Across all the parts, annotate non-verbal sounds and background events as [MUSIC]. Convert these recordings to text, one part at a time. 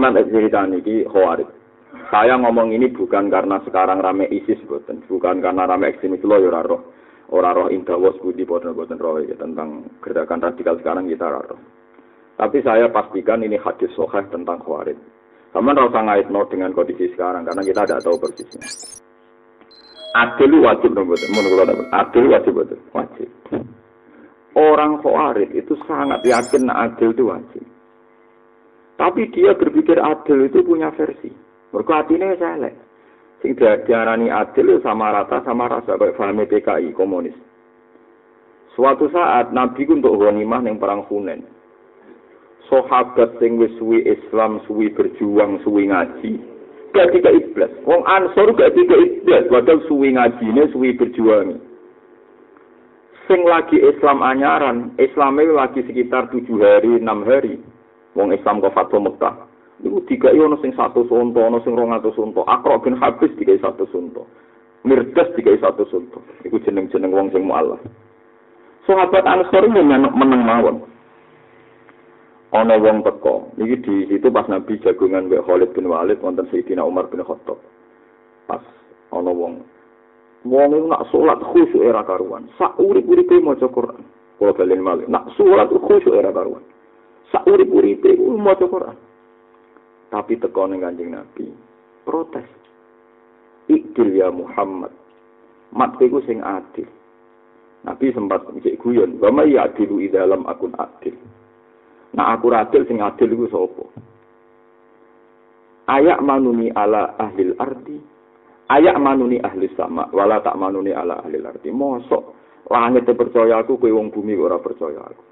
Sama cerita ini khawarid. Saya ngomong ini bukan karena sekarang rame ISIS, bukan, bukan karena rame ekstremis lo ya roh. Orang roh indawas budi boten boten roh ya tentang gerakan radikal sekarang kita roh. Tapi saya pastikan ini hadis soheh tentang khawarid. Sama rasa no dengan kondisi sekarang karena kita tidak tahu persisnya. Adil wajib betul, menurut Adil wajib betul, wajib. Orang khawarid itu sangat yakin adil itu wajib. Tapi dia berpikir adil itu punya versi. Mergo atine elek. Sing diarani adil sama rata sama rasa kayak paham PKI komunis. Suatu saat Nabi untuk ghanimah ning perang Hunain. Sahabat sing wis suwi Islam, suwi berjuang, suwi ngaji, gak tiga iblis. Wong Ansor gak tiga iblis, padahal suwi ngajine, suwi berjuang. Sing lagi Islam anyaran, Islamnya lagi sekitar tujuh hari, enam hari. Wong Islam kok fatwa Mekah. Iku dikai ono sing satu sunto, ono sing rong atus sunto. Akro bin habis dikai satu sunto. Mirdas dikai satu sunto. Iku jeneng-jeneng wong sing mu'alaf. Sahabat Ansor ini meneng mawon. Ono wong teko. Iki di situ pas Nabi jagungan Mbak Khalid bin Walid wonten Sayyidina Umar bin Khattab. Pas ono wong Wong itu nak sholat khusyuk era karuan. Sak urip-uripe maca Quran. Kalau kalian malah nak sholat khusyuk era karuan. Sak urip-uripe Quran. Tapi teko ning Kanjeng Nabi, protes. Ikdil ya Muhammad. Mat iku sing adil. Nabi sempat ngecek guyon, "Wa may ya'dilu dalam akun adil." Nah aku adil sing adil iku sapa? Ayak manuni ala ahli ardi Ayak manuni ahli sama, wala tak manuni ala ahli ardi. Mosok langit percaya aku, kowe wong bumi ora percaya aku.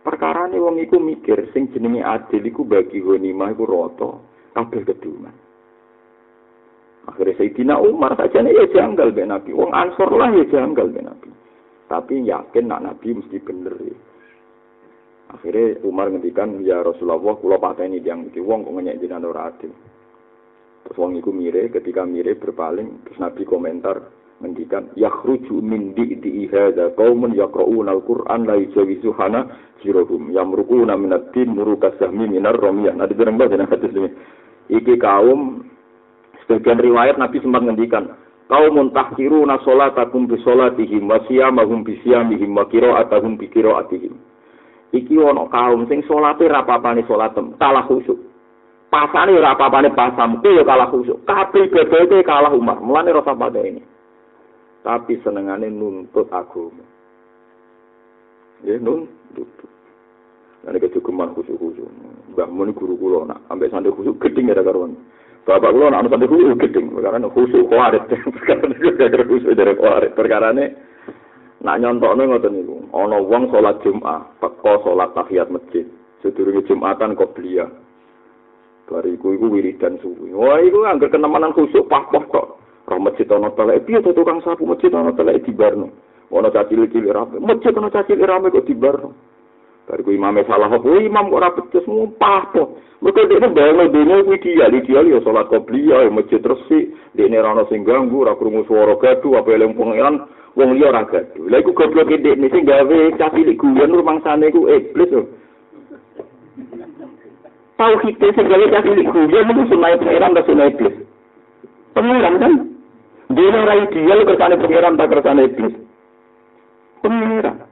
Perkara ini wong iku mikir sing jenenge adil iku bagi ghanimah iku rata kabeh keduman. Akhirnya Sayyidina Umar saja ya janggal be Nabi. Wong Ansor lah ya janggal be Nabi. Tapi yakin nak Nabi mesti bener ya. Akhirnya Umar ngendikan ya Rasulullah kula pateni yang iki wong kok ngenyek jenengan ora adil. Terus wong iku mire ketika mire berpaling terus Nabi komentar mendikan yakhruju min di'i hadza qaumun yaqra'una al-Qur'an la yujawizu hana jirohum yamruquna min ad-din muruka sahmi minar ramiyah nah dibilang bahasa hadis ini. Iki kaum sebagian riwayat Nabi sempat ngendikan kaumun tahkiruna sholatakum bi sholatihim wa siyamahum bi siyamihim wa qira'atahum bi qira'atihim. Iki ono kaum sing salate ra papane salatem kalah khusyuk. Pasane ora papane pasam ya kalah khusyuk. Kabeh ibadate kalah Umar. Mulane rasa pada ini tapi senengane nuntut agama. Ya nuntut. Nah, ini kecukupan khusyuk-khusyuk. Mbak Muni guru kulo nak sampai santri khusyuk geding ya karuan. Bapak kulo nak santri khusyuk geding. Karena khusyuk kuarit. Perkara ini khusyuk dari kuarit. [LAUGHS] Perkara ini nak nyontoknya ngoten niku. Ana wong salat Jumat, teko salat tahiyat masjid. Sedurunge Jumatan kok belia. Bariku iku wiridan suwi. Wah, iku anggar kenemanan khusyuk pah-pah kok. Roh masjid ana telek piye to tukang sapu masjid ana telek dibarno. Ana cacil-cil rame. Masjid ana cacil rame kok dibarno. Dari ku imame salah apa imam kok ora becus mumpah to. Mergo dekne bayangno dene kuwi ideal ideal ya salat qobliyah ya masjid resik, dekne ora ana sing ganggu, ora krungu swara gaduh apa eling pangeran wong liya ora gaduh. Lha iku goblok dekne sing gawe cacil guyon rumangsane ku iblis to. Tau kita sing gawe cacil guyon iku sunai pangeran ta sunai iblis. Pangeran kan? Dene ora ideal kersane pangeran tak kersane iblis. Pangeran.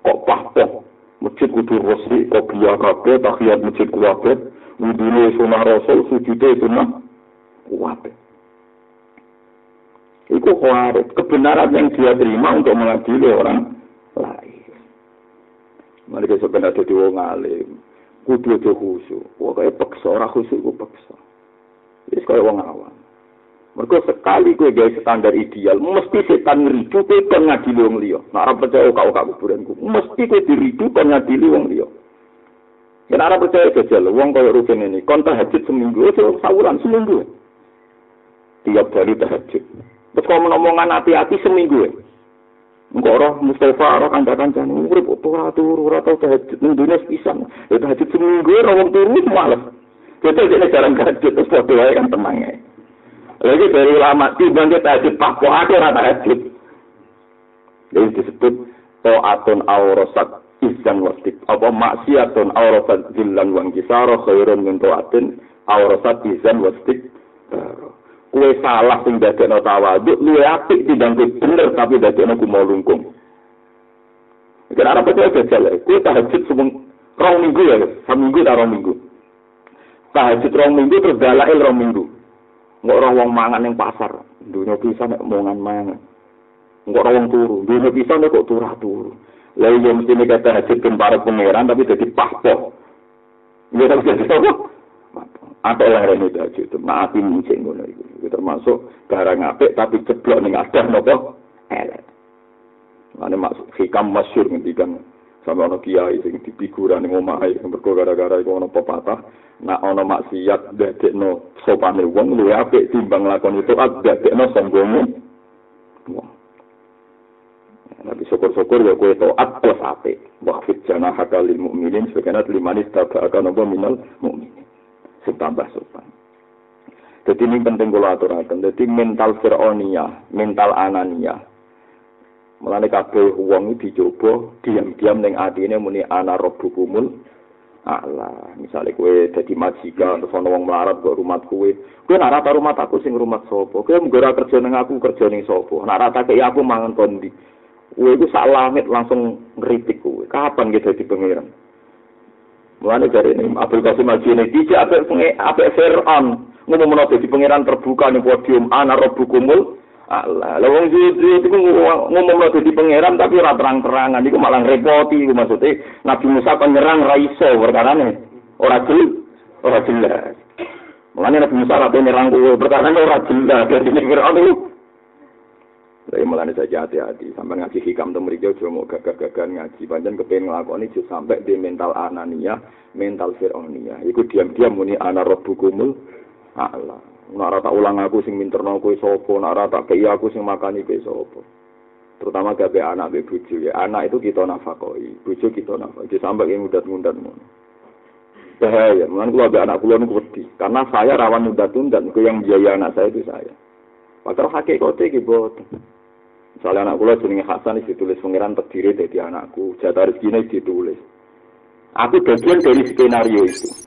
Kok pahpoh? Masjid kudu resik, kok biya kabeh, tahiyat masjid kuwabe, wudune sunah rasul, sujude sunah kuwabe. Iku khawarit, kebenaran yang dia terima untuk mengadili orang lain. Mereka sebenarnya jadi wong alim, kudu aja khusyuk. Kayak paksa, orang khusyuk ku paksa. Ini kayak wong awam. Mereka sekali gue gawe standar ideal, mesti setan ngeridu kowe kon ngadili wong liya. Nek ora percaya kau kau kuburanku, mesti kowe diridu kon ngadili wong liya. Yen ora percaya jajal, wong kaya rugen ini, kon tahajud seminggu, aja sawuran seminggu. Tiap hari tahajud. Terus kalau ngomongan hati-hati seminggu. Engkau roh Mustafa, roh kanca-kancane, urip ora turu, ora tau tahajud, ning dunia. Ya tahajud seminggu, ora wong turu malas. Jadi ini jarang tahajud, terus padha wae kan tenang lagi dari ulama timbang kita tahajud kok ada rata tahajud. Jadi disebut to'atun awrosak izan wastik apa maksiatun awrasat zillan wang kisara khairun min tuatin awrasat izan wastik kue salah sing dadekno tawaduk luwe apik timbang bener tapi dadekno ku mau lungkung Kenapa percaya gajal? Kue tahajud semung rong minggu ya, seminggu tak rong minggu. Tahajud rong minggu terus dalail rong minggu. Nggak orang wong mangan yang pasar. Dunia bisa nek mongan mangan. Nggak orang wong turu. Dunia bisa nek kok turah turu. Lalu yang mesti nek tahajud para pangeran tapi jadi pahpo. Nggak tahu jadi apa? Atau yang rene tahajud itu maafi mungkin ngono itu. Termasuk barang apik tapi ceblok ning adah nopo elek. Ane maksud hikam masyur ngendikan sama ono kiai sing dipikuran ning omahe mergo gara-gara iku ono pepatah nak ono maksiat dadekno sopane wong luwih apik timbang lakon itu dadekno sombonge wong. Nabi syukur-syukur ya kue taat plus apik. Wafid jana hakalil mu'minin sebagian limanis tabak nopo minal mu'minin. Sing tambah sopan. Jadi ini penting kalau aturakan. Jadi mental Fir'onia, mental Anania, Mulane kabeh wong dicoba diam-diam ning atine muni ana rabbukumul Allah, misalnya kue jadi majikan, terus ono wong melarat ke rumah kue, kue nak rata rumah aku sing rumah sopo, kue menggora kerja neng aku kerja neng sopo, nak rata kayak aku mangan kondi, kue itu sak langit langsung ngeritik kue, kapan kita di pangeran? Mulane dari ini Abdul Qasim Al Jini tidak apa apa Fir'aun. Ngomong menolak di pangeran terbuka nih podium ana rabbukumul Allah, lah wong itu ngomong lo di pangeran tapi ora terang-terangan, iku malah repoti iku maksudnya Nabi Musa kan nyerang ra iso perkarane. Ora jelas, ora jelas. Mulane Nabi Musa ra nyerang kuwe perkara ora jelas dari Firaun itu. Jadi mulane saja hati-hati, sampai ngaji hikam tuh mereka cuma mau gagah-gagah ngaji, panjang kepengen ngelakoni sampai di mental anania, mental Fir'aunia. Iku diam-diam muni ana rabbukumul Allah. Nak tak ulang aku sing minterno kowe sapa, nak tak kei aku sing makani kowe sapa. Terutama gawe anak be bojo ya. Anak itu kita nafakoi, bojo kita nafakoi. Sampai yang mudat-mudat ngono. Bahaya, mungkin kalau ada anak kula niku wedi. Karena saya rawan mudat-mudat, ke yang biaya anak saya itu saya. Padahal hakikate iki boten. Misalnya anak kula jenenge Hasan ditulis pangeran terdiri dari anakku, jatah rezekine ditulis. Aku bagian dari skenario itu.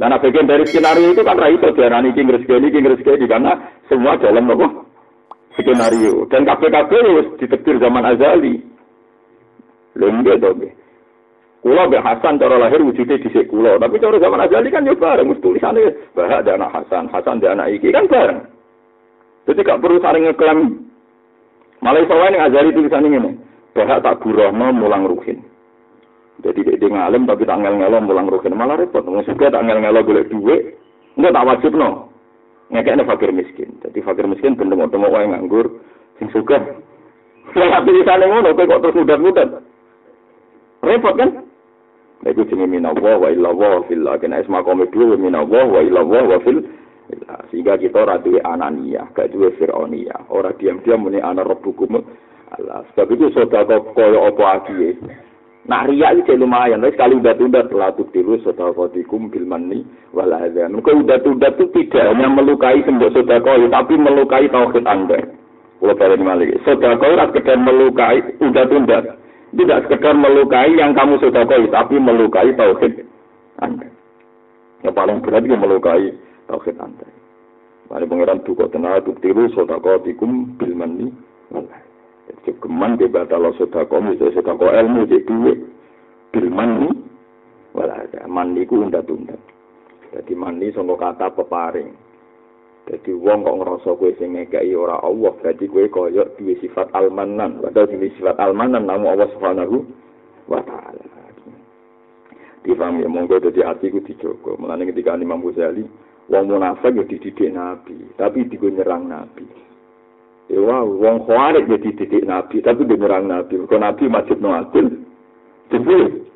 Nah, bagian dari skenario itu kan itu diarani ini rezeki ini rezeki karena semua dalam apa? Skenario. Dan KPKP harus ditetir zaman azali. Lembek dong. Kulo be Hasan cara lahir wujudnya di kulo, tapi cara zaman azali kan ya bareng, mesti tulisannya bahak anak Hasan, Hasan ada anak iki kan bareng. Jadi gak perlu saling ngeklaim. Malah iso wae azali tulisannya ini, bahak tak burohno mulang ruhin. Jadi dia ngalim tapi tak ngel ngelo mulang rugen malah repot. Wong juga tak ngel ngelo golek duit, enggak tak wajib no. Ngekekne fakir miskin. Jadi fakir miskin ben temu-temu wae nganggur sing suka. [LAUGHS] Tapi di sana ngono kok terus mudah-mudah. Repot kan? Lha iku jenenge minallah wa illallah fil kena isma qome dua minallah wa illallah wa fil sehingga kita ora duwe anania, gak duwe fironia. Ora diam-diam muni ana rabbukum Allah. Sebab itu sedekah kaya apa akiye. Nah ria itu lumayan, tapi sekali udah tunda telah tilu sodakotikum bilmani wal adzan. Mungkin udah tunda itu tidak hanya melukai sembah sodako, tapi melukai tauhid anda. Kalau balik malik, sodako tidak sekedar melukai, udah tunda. Tidak sekedar melukai yang kamu sodako, tapi melukai tauhid anda. Yang paling berat itu melukai tauhid anda. Mari pengiran duka tenang, tilu sodakotikum bilmani wal Geman ke batal sedekah, misalnya sedekah ilmu di duit. Bilman ni, wala ada. Mandi ku undat-undat. Jadi mandi sangka kata peparing. Jadi wong kok ngerasa kue sing ngekei ora Allah, berarti kue koyok duwe sifat almanan. Padahal ini sifat almanan namu Allah Subhanahu wa taala. Difaham ya monggo dadi ati ku dijogo. Mulane ketika Imam Ghazali wong munafik ya dididik Nabi, tapi digo nyerang Nabi. Ya wong khawarij jadi titik Nabi, tapi dia nyerang Nabi. Kalau Nabi masih no adil, jadi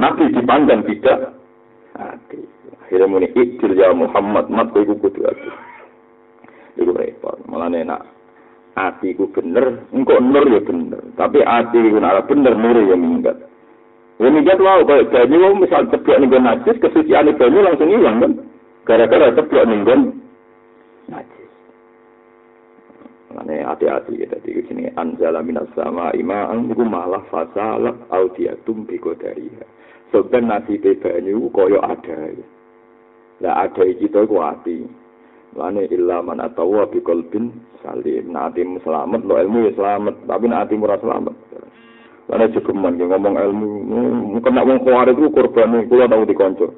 Nabi dipandang tidak adil. Akhirnya muni iktil ya Muhammad, mat kowe iku kudu adil. Iku repot, malah enak. Ati ku bener, engkau nur ya bener. Tapi ati ku nara bener, nur ya minggat. Ya minggat wow, kayak banyu, misal ceplok nih najis, kesucian banyu langsung hilang kan. Gara-gara ceplok nih najis. Mane hati-hati ya dadi jenenge anzala minas sama ima'an iku malah fasalat audiatum bi qadariha. Soben nasibe banyu kaya ada. Lah ada iki to iku ati. Lane illa man atawa bi qalbin salim. Atimu selamat, lo ilmu ya selamat, tapi nek atimu ora selamat. Lane jegeman ngomong ilmu, kena wong kuwarit ku korbane kula tau dikonco.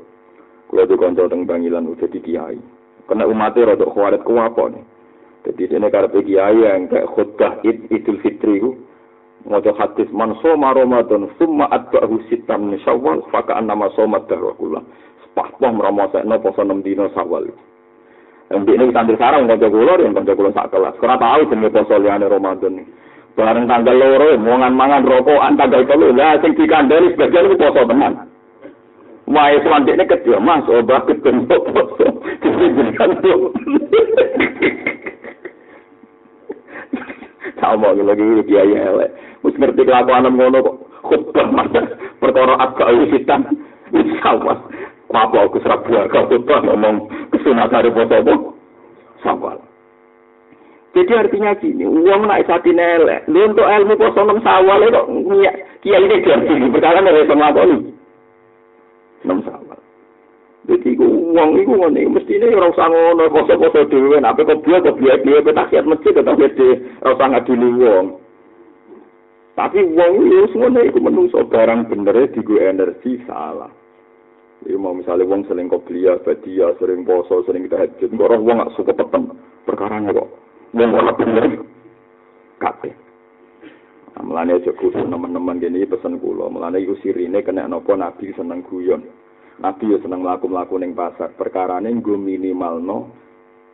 Kula dikonco teng Bangilan udah di kiai. Kena umat e rada kuwarit ku apa nih? Jadi ini karena kiai yang kayak khutbah id, idul fitri itu Mojo hadis man soma Ramadan summa atba'hu sitam min syawal fakaan nama soma dahrakula. Sepahpoh no poso 6 dino syawal. Yang ini sambil sarang kanca kula yang kanca kula sak kelas. Ora tahu jenenge poso liyane Ramadan. Bareng tanggal loro mangan mangan rokokan tanggal telu lah sing dikandani sebagian itu poso teman. Wae selanjutnya kecil mas obah ketemu poso. [LAUGHS] Jadi [LAUGHS] sama lagi kiai elek. Wis ngerti kelakuan ngono kok khutbah perkara agak wisitan. Wis sama. Apa aku serap buah kau khutbah ngomong kesunatan apa? Sawal. Jadi artinya gini, uang naik sapi nelek. Lu untuk ilmu poso enam sawal itu kiai ini dia sini. Perkara. Enam sawal. Jadi uang itu ngene mesti ini orang usah ngono poso-poso dhewe nek kok biar kok biar dhewe petakiat masjid tetap gede ora usah ngadili wong. Tapi wong itu ngono iku menungso barang bener digo energi salah. Iku mau misalnya wong sering kok belia, badia, sering poso, sering tahajud, kok orang wong gak suka petem. Perkara kok wong ora bener kabeh. Nah, aja kudu teman-teman gini pesen kula. Mulane iku sirine kena napa nabi seneng guyon. Nabi ya seneng mlaku-mlaku ning pasar. Perkarane nggo minimalno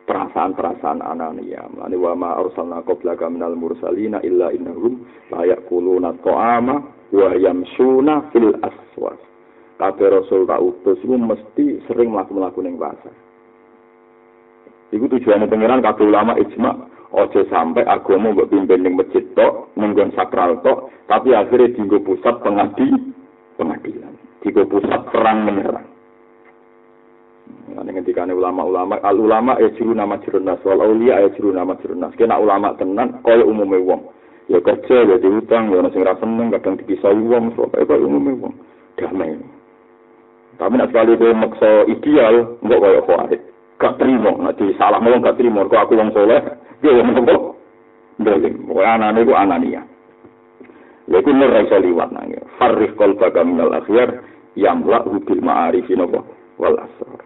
perasaan-perasaan anania. Mane wa ma arsalna qablaka minal mursalina illa innahum la yaquluna ta'ama wa yamsuna fil aswas. Kabeh rasul tak utus iku mesti sering mlaku-mlaku ning pasar. Iku tujuannya pengiran kabeh ulama ijma ojo sampai agama mbok pimpin ning masjid tok, sakral tok, tapi akhirnya dienggo pusat pengadi pengadilan tiga pusat perang menyerang. Nah, ketika ulama-ulama, al ulama ya juru nama jerunas, wal aulia ya juru nama jerunas. Kena ulama tenan, kaya umumnya wong. Ya kerja, ya diutang, ya nasi rasa seneng, kadang dipisah wong, soalnya kaya umumnya wong. Damai. Tapi nak sekali itu maksa ideal, enggak kaya khawarit. Gak terima, nanti salah mau gak terima. Kalau aku wong soleh, dia yang nopo. Dolim, pokoknya anak itu anania. Iku nur iso liwat nang. Farrih qalbaka minal akhyar yamla bil ma'arifi napa wal asrar.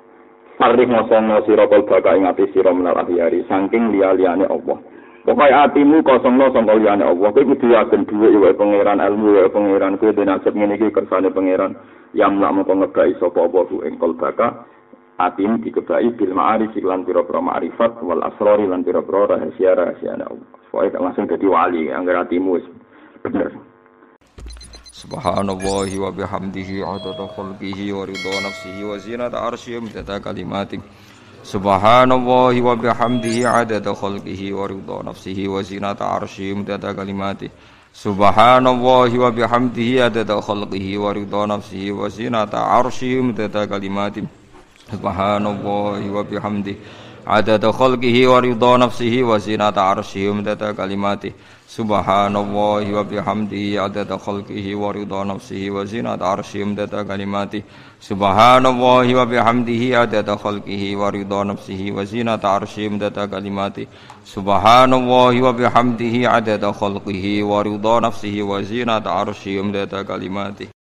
Farrih ngosono sira qalbaka ing ati sira minal akhyari saking liya-liyane Allah. Pokoknya hatimu kosong lo sangka liyane Allah. Kowe kudu yakin dhuwit wae pangeran ilmu wae pangeran kowe den nasib ngene kersane pangeran yang lak mengko ngebai sapa apa ku ing qalbaka atim dikebai bil ma'arif lan pira-pira ma'rifat wal asrar lan pira-pira rahasia-rahasia Allah. Pokoke langsung dadi wali anggar hatimu wis bener Subhanallahi wa bihamdihi adada khalqihi wa ridha nafsihi wa zinata arsyihi midada kalimatih Subhanallahi wa bihamdihi adada khalqihi wa ridha nafsihi wa zinata arsyihi midada kalimatih Subhanallahi wa bihamdihi adada khalqihi wa ridha nafsihi wa zinata arsyihi midada kalimatih Subhanallahi wa bihamdihi adada khalqihi wa ridha nafsihi wa zinata arsyihi midada kalimatih Subhanallahi wa bihamdihi adada khalqihi wa ridha nafsihi wa zinata arsyihi amdada kalimati. Subhanallahi wa bihamdihi adada khalqihi wa ridha nafsihi wa zinata arsyihi amdada kalimati. Subhanallahi wa bihamdihi adada khalqihi wa ridha nafsihi wa zinata arsyihi amdada kalimati